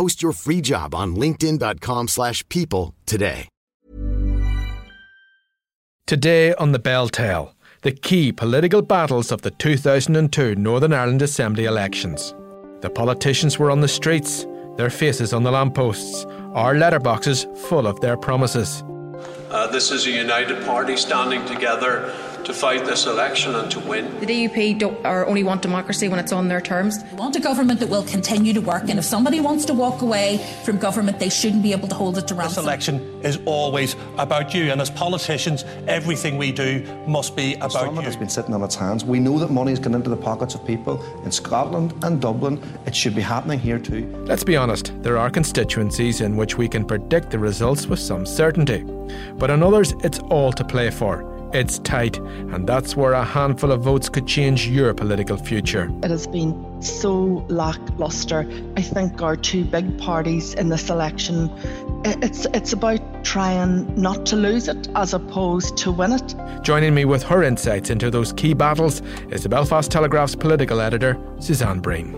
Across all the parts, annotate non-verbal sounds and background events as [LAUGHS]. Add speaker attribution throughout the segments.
Speaker 1: Post your free job on linkedin.com/people slash people today.
Speaker 2: Today on the BelTel, the key political battles of the 2002 Northern Ireland Assembly elections. The politicians were on the streets, their faces on the lampposts, our letterboxes full of their promises.
Speaker 3: Uh, this is a united party standing together to fight this election and to win.
Speaker 4: The DUP don't, or only want democracy when it's on their terms.
Speaker 5: We want a government that will continue to work, and if somebody wants to walk away from government, they shouldn't be able to hold it to ransom.
Speaker 6: This election is always about you, and as politicians, everything we do must be about
Speaker 7: Parliament
Speaker 6: you.
Speaker 7: has been sitting on its hands. We know that money has gone into the pockets of people in Scotland and Dublin. It should be happening here too.
Speaker 2: Let's be honest, there are constituencies in which we can predict the results with some certainty. But in others, it's all to play for. It's tight, and that's where a handful of votes could change your political future.
Speaker 8: It has been so lackluster. I think our two big parties in this election, it's, it's about trying not to lose it as opposed to win it.
Speaker 2: Joining me with her insights into those key battles is the Belfast Telegraph's political editor, Suzanne Breen.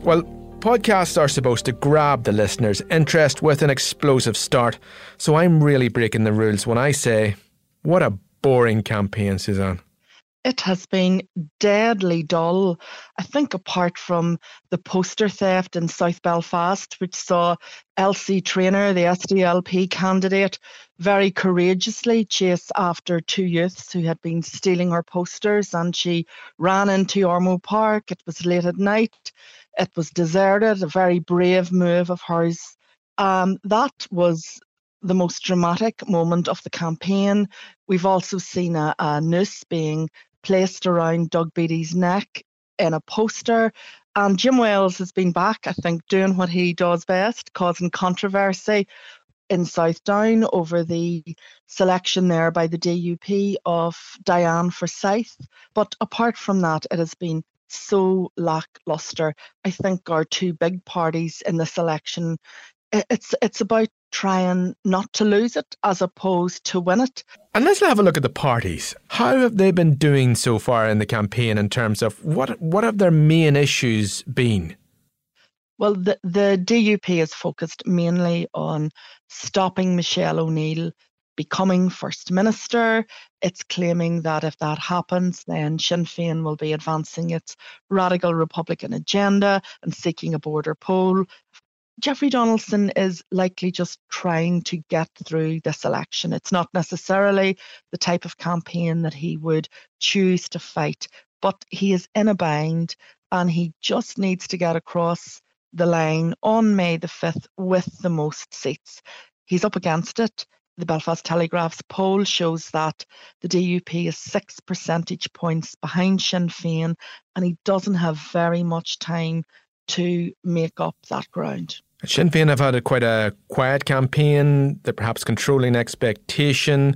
Speaker 2: Well, podcasts are supposed to grab the listener's interest with an explosive start, so I'm really breaking the rules when I say, what a boring campaign, Suzanne.
Speaker 8: It has been deadly dull. I think, apart from the poster theft in South Belfast, which saw Elsie Trainor, the SDLP candidate, very courageously chase after two youths who had been stealing her posters, and she ran into Ormeau Park. It was late at night. It was deserted. A very brave move of hers. Um, that was the most dramatic moment of the campaign. We've also seen a, a noose being placed around Doug Beattie's neck in a poster. And Jim Wells has been back, I think, doing what he does best, causing controversy in South Down over the selection there by the DUP of Diane Forsyth. But apart from that, it has been so lackluster. I think our two big parties in this election, it's it's about trying not to lose it as opposed to win it.
Speaker 2: And let's have a look at the parties. How have they been doing so far in the campaign in terms of what what have their main issues been?
Speaker 8: Well, the, the DUP is focused mainly on stopping Michelle O'Neill becoming First Minister. It's claiming that if that happens, then Sinn Féin will be advancing its radical Republican agenda and seeking a border poll. Jeffrey Donaldson is likely just trying to get through this election. It's not necessarily the type of campaign that he would choose to fight, but he is in a bind and he just needs to get across the line on May the 5th with the most seats. He's up against it. The Belfast Telegraph's poll shows that the DUP is six percentage points behind Sinn Féin, and he doesn't have very much time to make up that ground.
Speaker 2: Sinn Féin have had a, quite a quiet campaign. They're perhaps controlling expectation.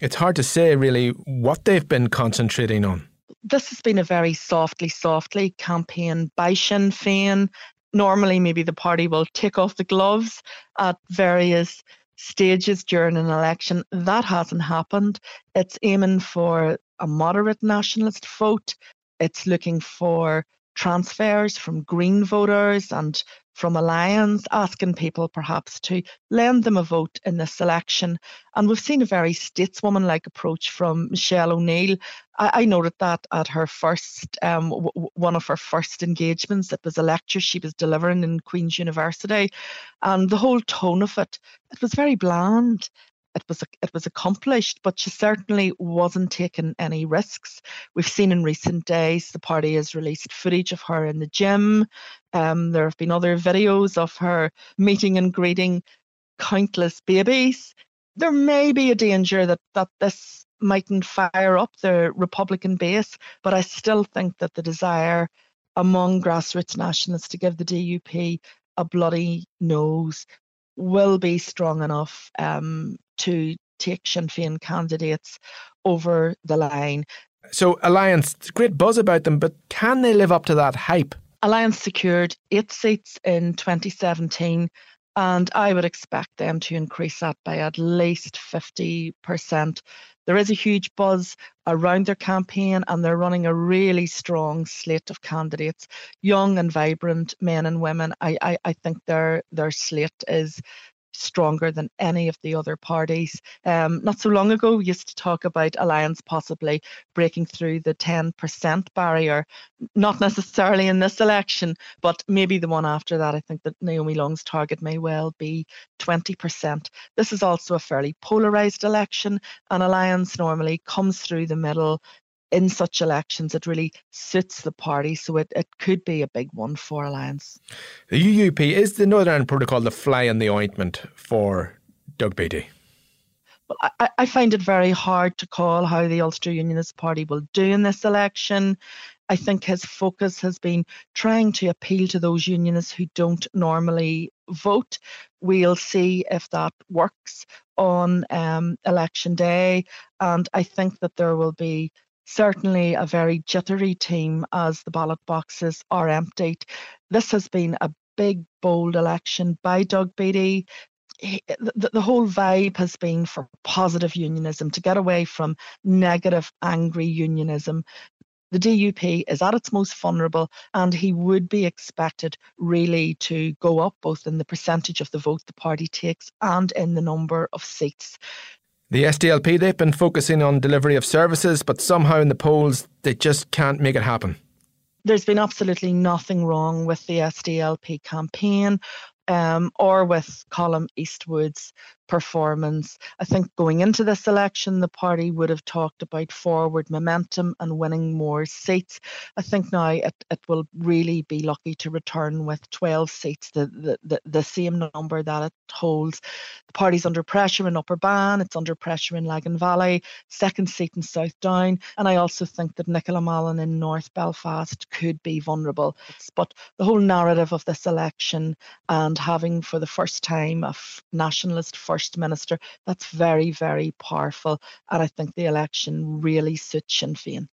Speaker 2: It's hard to say really what they've been concentrating on.
Speaker 8: This has been a very softly, softly campaign by Sinn Féin. Normally, maybe the party will take off the gloves at various stages during an election. That hasn't happened. It's aiming for a moderate nationalist vote. It's looking for transfers from Green voters and from Alliance, asking people perhaps to lend them a vote in this election. And we've seen a very stateswoman-like approach from Michelle O'Neill. I, I noted that at her first, um, w- one of her first engagements. It was a lecture she was delivering in Queen's University, and the whole tone of it, it was very bland it was it was accomplished, but she certainly wasn't taking any risks. We've seen in recent days the party has released footage of her in the gym. Um, there have been other videos of her meeting and greeting countless babies. There may be a danger that that this mightn't fire up the Republican base, but I still think that the desire among grassroots nationalists to give the DUP a bloody nose will be strong enough um, to take Sinn Féin candidates over the line.
Speaker 2: So, Alliance, great buzz about them, but can they live up to that hype?
Speaker 8: Alliance secured eight seats in 2017, and I would expect them to increase that by at least 50%. There is a huge buzz around their campaign, and they're running a really strong slate of candidates, young and vibrant men and women. I, I, I think their their slate is stronger than any of the other parties. Um, not so long ago, we used to talk about Alliance possibly breaking through the 10% barrier, not necessarily in this election, but maybe the one after that. I think that Naomi Long's target may well be 20%. This is also a fairly polarised election, and Alliance normally comes through the middle in such elections, it really suits the party. So it, it could be a big one for Alliance.
Speaker 2: The UUP is the Northern Ireland Protocol the fly in the ointment for Doug Beattie?
Speaker 8: Well, I, I find it very hard to call how the Ulster Unionist Party will do in this election. I think his focus has been trying to appeal to those unionists who don't normally vote. We'll see if that works on um, election day. And I think that there will be certainly a very jittery team as the ballot boxes are emptied. This has been a big, bold election by Doug Beattie. the, the whole vibe has been for positive unionism, to get away from negative, angry unionism. The DUP is at its most vulnerable, and he would be expected really to go up both in the percentage of the vote the party takes and in the number of seats.
Speaker 2: The SDLP, they've been focusing on delivery of services, but somehow in the polls, they just can't make it happen.
Speaker 8: There's been absolutely nothing wrong with the SDLP campaign um, or with Colm Eastwood's performance. I think going into this election, the party would have talked about forward momentum and winning more seats. I think now it, it will really be lucky to return with 12 seats, the, the, the, the same number that it holds. The party's under pressure in Upper Bann, it's under pressure in Lagan Valley, second seat in South Down, and I also think that Nicola Mallon in North Belfast could be vulnerable. But the whole narrative of this election and having for the first time a nationalist First Minister. That's very, very powerful. And I think the election really suits Sinn Féin.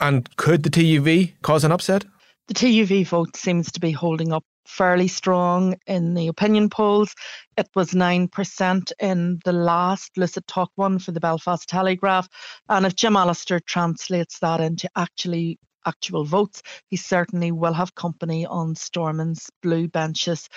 Speaker 2: And could the TUV cause an upset?
Speaker 8: The TUV vote seems to be holding up fairly strong in the opinion polls. It was 9% in the last Lucid Talk one for the Belfast Telegraph. And if Jim Allister translates that into actually actual votes, he certainly will have company on Stormont's blue benches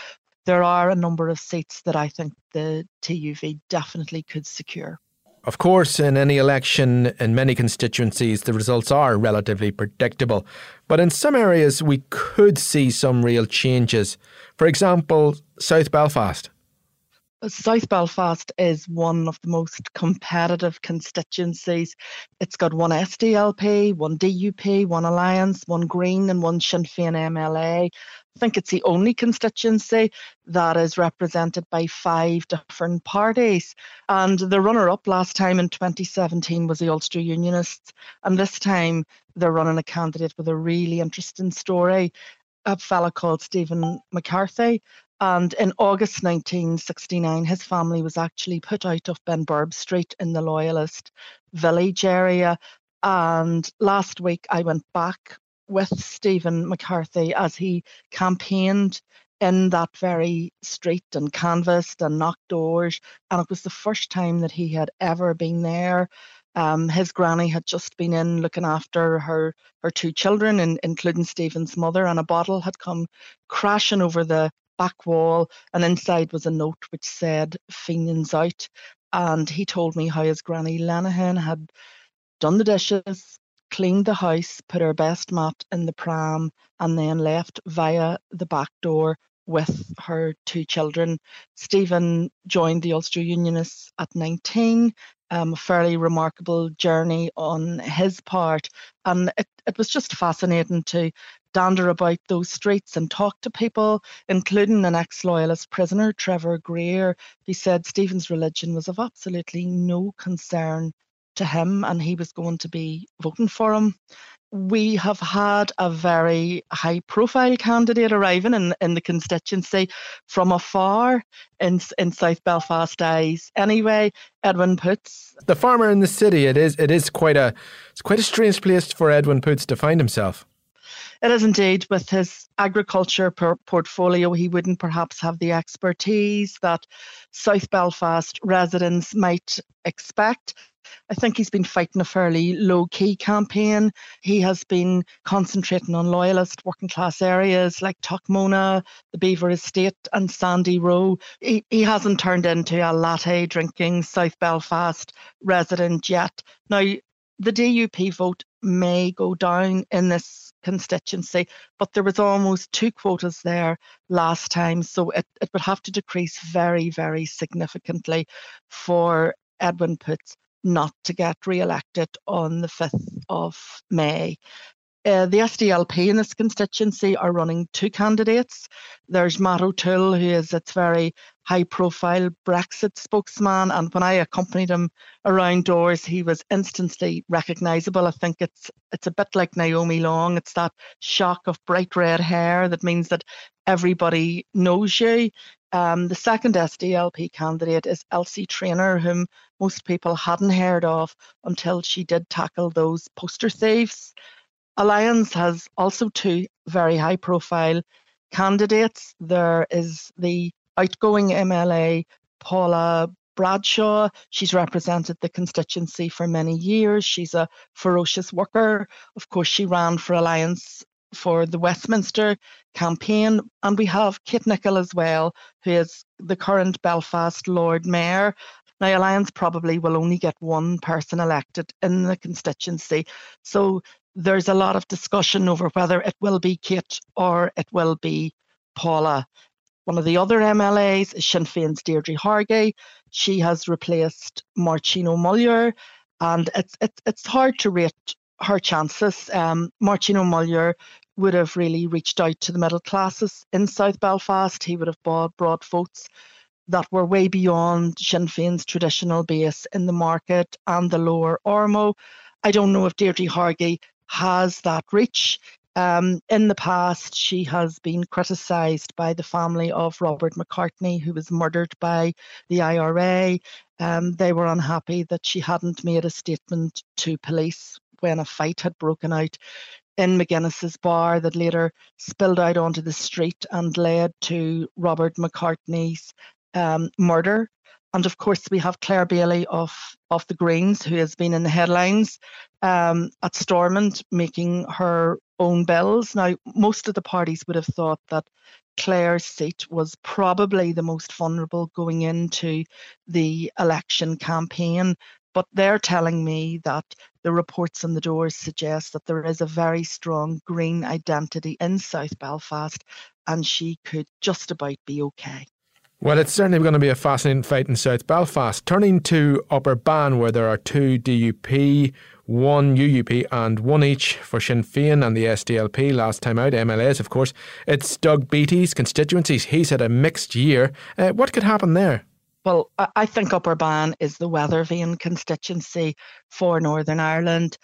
Speaker 8: there are a number of seats that I think the TUV definitely could secure.
Speaker 2: Of course, in any election, in many constituencies, the results are relatively predictable. But in some areas, we could see some real changes. For example, South Belfast.
Speaker 8: South Belfast is one of the most competitive constituencies. It's got one SDLP, one DUP, one Alliance, one Green, and one Sinn Féin MLA. I think it's the only constituency that is represented by five different parties. And the runner up last time in 2017 was the Ulster Unionists. And this time they're running a candidate with a really interesting story a fella called Stephen McCarthy. And in August 1969, his family was actually put out of Benburb Street in the Loyalist village area. And last week, I went back with Stephen McCarthy as he campaigned in that very street and canvassed and knocked doors. And it was the first time that he had ever been there. Um, his granny had just been in looking after her her two children, including Stephen's mother, and a bottle had come crashing over the back wall, and inside was a note which said Fenian's out. And he told me how his granny Lenehan had done the dishes, cleaned the house, put her best mat in the pram, and then left via the back door with her two children. Stephen joined the Ulster Unionists at 19, um, a fairly remarkable journey on his part. And it, it was just fascinating to dander about those streets and talk to people, including an ex loyalist prisoner, Trevor Greer. He said Stephen's religion was of absolutely no concern to him and he was going to be voting for him we have had a very high profile candidate arriving in, in the constituency from afar in, in South Belfast days. Anyway, Edwin Poots.
Speaker 2: The farmer in the city, it is it is quite a it's quite a strange place for Edwin Poots to find himself.
Speaker 8: It is indeed. With his agriculture portfolio, he wouldn't perhaps have the expertise that South Belfast residents might expect. I think he's been fighting a fairly low key campaign. He has been concentrating on loyalist working class areas like Taughmonagh, the Belvoir Estate, and Sandy Row. He, he hasn't turned into a latte drinking South Belfast resident yet. Now, the DUP vote may go down in this constituency, but there was almost two quotas there last time, so it, it would have to decrease very, very significantly for Edwin Poots not to get re-elected on the 5th of May. Uh, the SDLP in this constituency are running two candidates. There's Matt O'Toole, who is its very high profile Brexit spokesman. And when I accompanied him around doors, he was instantly recognisable. I think it's it's a bit like Naomi Long. It's that shock of bright red hair that means that everybody knows you. Um, the second SDLP candidate is Elsie Trainor, whom most people hadn't heard of until she did tackle those poster thieves. Alliance has also two very high profile candidates. There is the outgoing MLA, Paula Bradshaw. She's represented the constituency for many years. She's a ferocious worker. Of course, she ran for Alliance for the Westminster campaign. And we have Kate Nicholl as well, who is the current Belfast Lord Mayor. Now, Alliance probably will only get one person elected in the constituency. So there's a lot of discussion over whether it will be Kate or it will be Paula. One of the other MLAs is Sinn Féin's Deirdre Hargey. She has replaced Máirtín Ó Muilleoir, and it's it's it's hard to rate her chances. Um, Máirtín Ó Muilleoir would have really reached out to the middle classes in South Belfast. He would have bought, brought votes that were way beyond Sinn Féin's traditional base in the market and the lower Ormeau. I don't know if Deirdre Hargey has that reach. Um, in the past, she has been criticised by the family of Robert McCartney, who was murdered by the IRA. Um, they were unhappy that she hadn't made a statement to police when a fight had broken out in Magennis's bar that later spilled out onto the street and led to Robert McCartney's um, murder. And of course, we have Clare Bailey of, of the Greens, who has been in the headlines um, at Stormont making her own bills. Now, most of the parties would have thought that Clare's seat was probably the most vulnerable going into the election campaign. But they're telling me that the reports on the doors suggest that there is a very strong green identity in South Belfast and she could just about be okay.
Speaker 2: Well, it's certainly going to be a fascinating fight in South Belfast. Turning to Upper Bann, where there are two DUP, one UUP, and one each for Sinn Féin and the SDLP last time out, MLAs, of course. It's Doug Beattie's constituencies. He's had a mixed year. Uh, what could happen there?
Speaker 8: Well, I think Upper Bann is the weather vane constituency for Northern Ireland.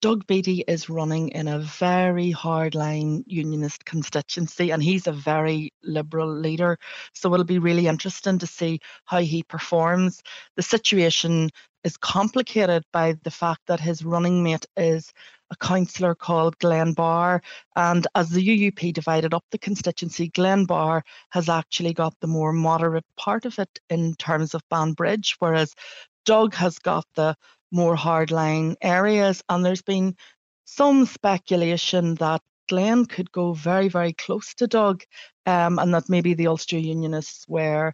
Speaker 8: Doug Beattie is running in a very hardline unionist constituency and he's a very liberal leader. So it'll be really interesting to see how he performs. The situation is complicated by the fact that his running mate is a councillor called Glenn Barr. And as the UUP divided up the constituency, Glenn Barr has actually got the more moderate part of it in terms of Banbridge, whereas Doug has got the more hardline areas. And there's been some speculation that Glenn could go very, very close to Doug, um, and that maybe the Ulster Unionists were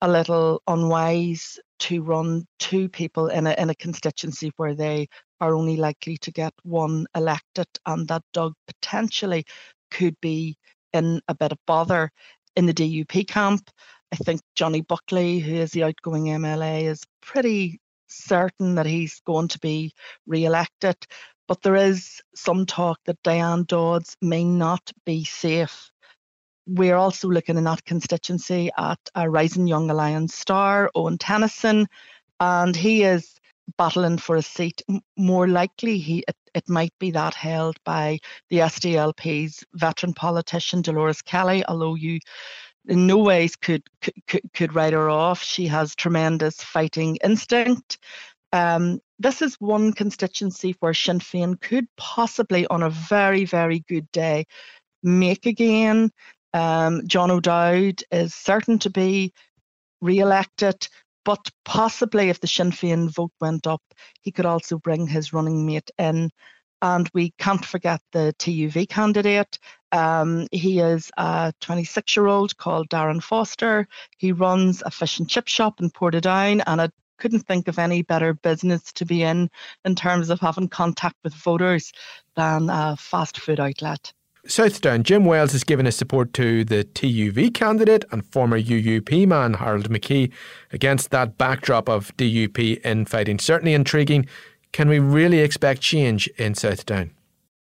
Speaker 8: a little unwise to run two people in a in a constituency where they are only likely to get one elected, and that Doug potentially could be in a bit of bother in the DUP camp. I think Johnny Buckley, who is the outgoing MLA, is pretty certain that he's going to be re-elected. But there is some talk that Diane Dodds may not be safe. We're also looking in that constituency at a rising young alliance star, Eóin Tennyson, and he is battling for a seat. More likely, he it, it might be that held by the SDLP's veteran politician Dolores Kelly, although you in no ways could could, could write her off. She has tremendous fighting instinct. Um, this is one constituency where Sinn Féin could possibly, on a very, very good day, make again. Um, John O'Dowd is certain to be re-elected, but possibly if the Sinn Féin vote went up, he could also bring his running mate in. And we can't forget the TUV candidate. Um, he is a 26 year old called Darren Foster. He runs a fish and chip shop in Portadown, and I couldn't think of any better business to be in in terms of having contact with voters than a fast food outlet.
Speaker 2: Southdown, Jim Wells has given his support to the TUV candidate and former UUP man Harold McKee against that backdrop of DUP infighting. Certainly intriguing. Can we really expect change in Southdown?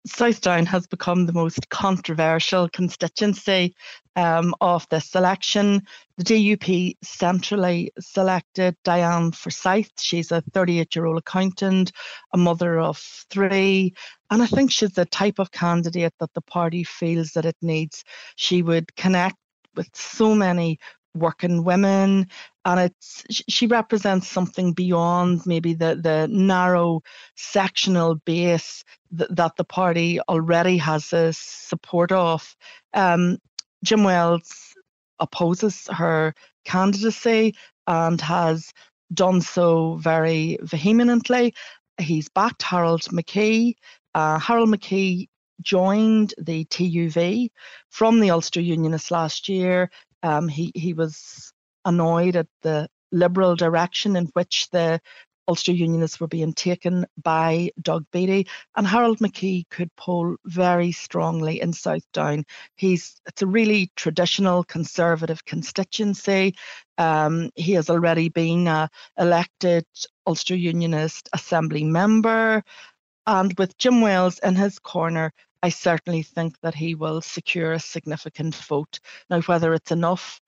Speaker 8: Southdown has become the most controversial constituency um, of this election. The DUP centrally selected Diane Forsyth. She's a 38 year old accountant, a mother of three, and I think she's the type of candidate that the party feels that it needs. She would connect with so many working women and it's she represents something beyond maybe the the narrow sectional base that, the party already has a support of. Um, jim wells opposes her candidacy and has done so very vehemently. He's backed harold mckee. Uh, harold mckee joined the TUV from the Ulster Unionists last year. Um, he he was annoyed at the liberal direction in which the Ulster Unionists were being taken by Doug Beattie, and Harold McKee could poll very strongly in Southdown. He's it's a really traditional conservative constituency. Um, he has already been a elected Ulster Unionist Assembly member, and with Jim Wells in his corner, I certainly think that he will secure a significant vote. Now, whether it's enough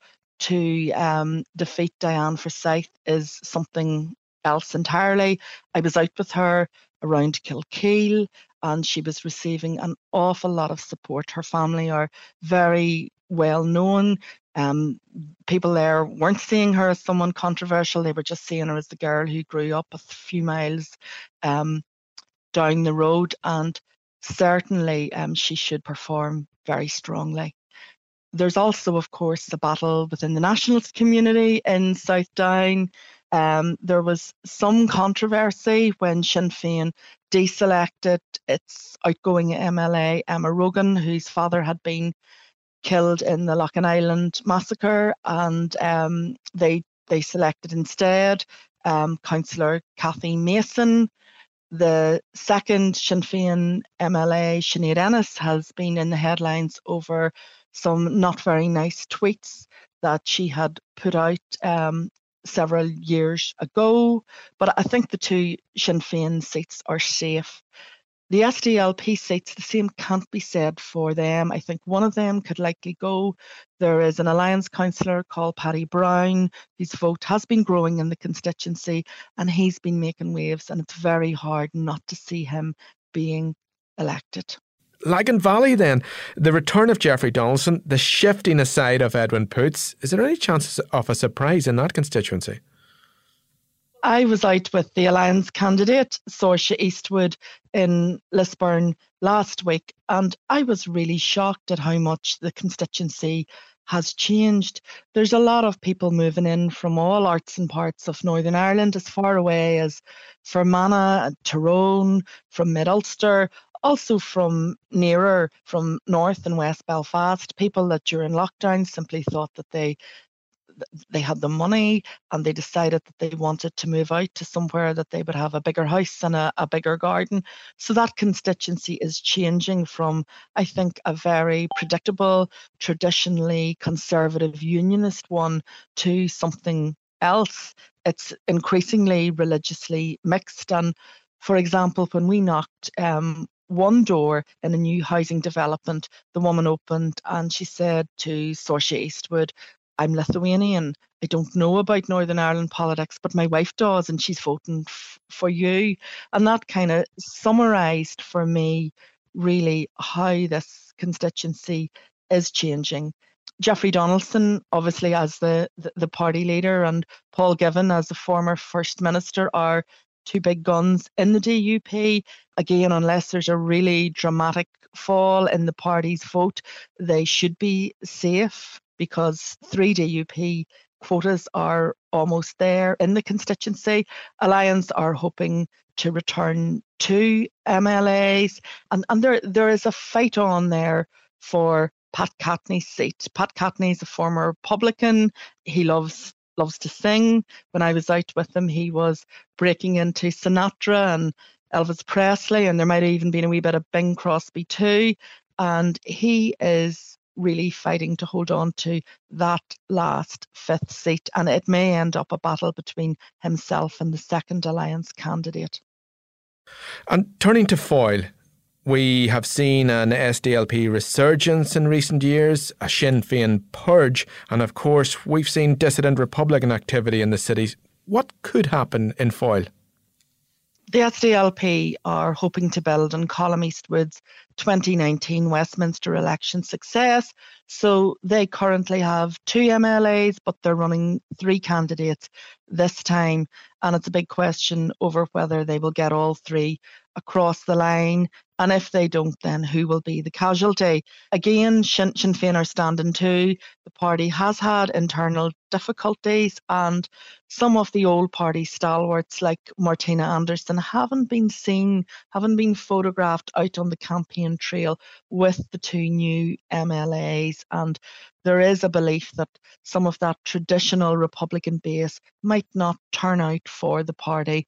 Speaker 8: to um, defeat Diane Forsyth is something else entirely. I was out with her around Kilkeel and she was receiving an awful lot of support. Her family are very well known. Um, people there weren't seeing her as someone controversial, they were just seeing her as the girl who grew up a few miles um, down the road. And certainly um, she should perform very strongly. There's also, of course, the battle within the nationalist community in Southdown. Um, there was some controversy when Sinn Féin deselected its outgoing MLA, Emma Rogan, whose father had been killed in the Loughinisland massacre, and um, they they selected instead um, Councillor Cathy Mason, the second Sinn Féin MLA, Sinead Ennis, has been in the headlines over some not very nice tweets that she had put out um, several years ago. But I think the two Sinn Féin seats are safe. The SDLP seats, the same can't be said for them. I think one of them could likely go. There is an alliance councillor called Paddy Brown, whose vote has been growing in the constituency, and he's been making waves, and it's very hard not to see him being elected.
Speaker 2: Lagan Valley, then, the return of Jeffrey Donaldson, the shifting aside of Edwin Poots, is there any chance of a surprise in that constituency?
Speaker 8: I was out with the Alliance candidate, Saoirse Eastwood, in Lisburn last week, and I was really shocked at how much the constituency has changed. There's a lot of people moving in from all arts and parts of Northern Ireland, as far away as Fermanagh and Tyrone, from Mid Ulster, also from nearer, from North and West Belfast, people that during lockdown simply thought that they they had the money and they decided that they wanted to move out to somewhere that they would have a bigger house and a, a bigger garden. So that constituency is changing from, I think, a very predictable, traditionally conservative unionist one to something else. It's increasingly religiously mixed. And for example, when we knocked um, one door in a new housing development, the woman opened and she said to Saoirse Eastwood, I'm Lithuanian. I don't know about Northern Ireland politics, but my wife does, and she's voting f- for you. And that kind of summarised for me really how this constituency is changing. Jeffrey Donaldson, obviously as the, the, the party leader, and Paul Givan as the former First Minister are two big guns in the DUP. Again, unless there's a really dramatic fall in the party's vote, they should be safe because three DUP quotas are almost there in the constituency. Alliance are hoping to return two MLAs, and, and there there is a fight on there for Pat Catney's seat. Pat Catney is a former Republican. He loves loves to sing. When I was out with him, he was breaking into Sinatra and Elvis Presley, and there might have even been a wee bit of Bing Crosby too. And he is really fighting to hold on to that last fifth seat, and it may end up a battle between himself and the second alliance candidate.
Speaker 2: And turning to Foyle, we have seen an SDLP resurgence in recent years, a Sinn Féin purge, and of course, we've seen dissident Republican activity in the cities. What could happen in Foyle?
Speaker 8: The SDLP are hoping to build on Colm Eastwood's 2019 Westminster election success. So they currently have two MLAs, but they're running three candidates this time. And it's a big question over whether they will get all three across the line. And if they don't, then who will be the casualty? Again, Sinn, Sinn Féin are standing too. The party has had internal difficulties, and some of the old party stalwarts, like Martina Anderson, haven't been seen, haven't been photographed out on the campaign trail with the two new MLAs. And there is a belief that some of that traditional Republican base might not turn out for the party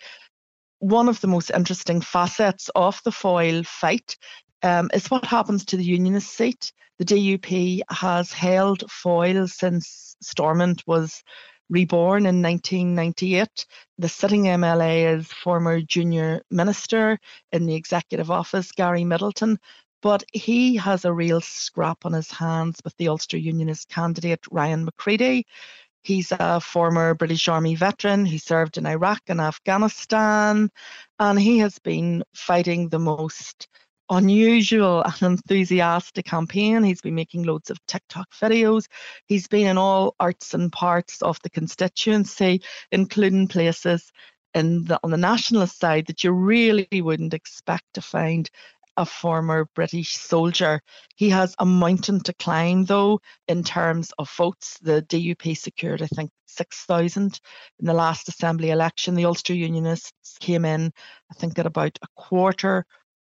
Speaker 8: one of the most interesting facets of the Foyle fight um, is what happens to the unionist seat. The DUP has held Foyle since Stormont was reborn in 1998. The sitting MLA is former junior minister in the executive office, Gary Middleton, but he has a real scrap on his hands with the Ulster Unionist candidate Ryan McCready. He's a former British Army veteran who served in Iraq and Afghanistan, and he has been fighting the most unusual [LAUGHS] and enthusiastic campaign. He's been making loads of TikTok videos. He's been in all arts and parts of the constituency, including places in the, on the nationalist side that you really wouldn't expect to find a former British soldier. He has a mountain to climb, though, in terms of votes. The DUP secured, I think, 6,000 in the last Assembly election. The Ulster Unionists came in, I think, at about a quarter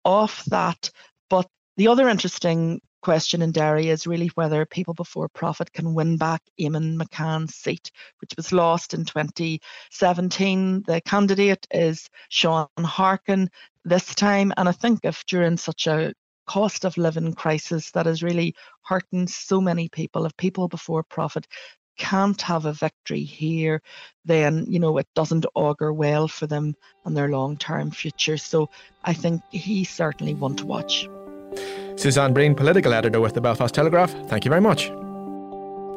Speaker 8: of that. But the other interesting question in Derry is really whether People Before Profit can win back Eamonn McCann's seat, which was lost in 2017. The candidate is Shaun Harkin this time. And I think if during such a cost of living crisis that is really hurting so many people, if People Before Profit can't have a victory here, then you know it doesn't augur well for them and their long-term future. So I think he's certainly one to watch.
Speaker 2: Suzanne Breen, political editor with the Belfast Telegraph, thank you very much.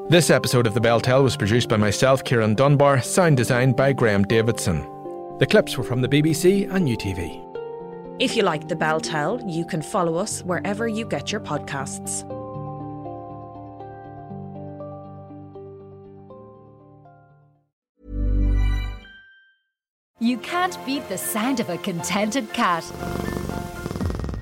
Speaker 2: This episode of The Beltel was produced by myself, Ciarán Dunbar, sound designed by Graham Davidson. The clips were from the BBC and UTV.
Speaker 9: If you like The Beltel, you can follow us wherever you get your podcasts.
Speaker 10: You can't beat the sound of a contented cat.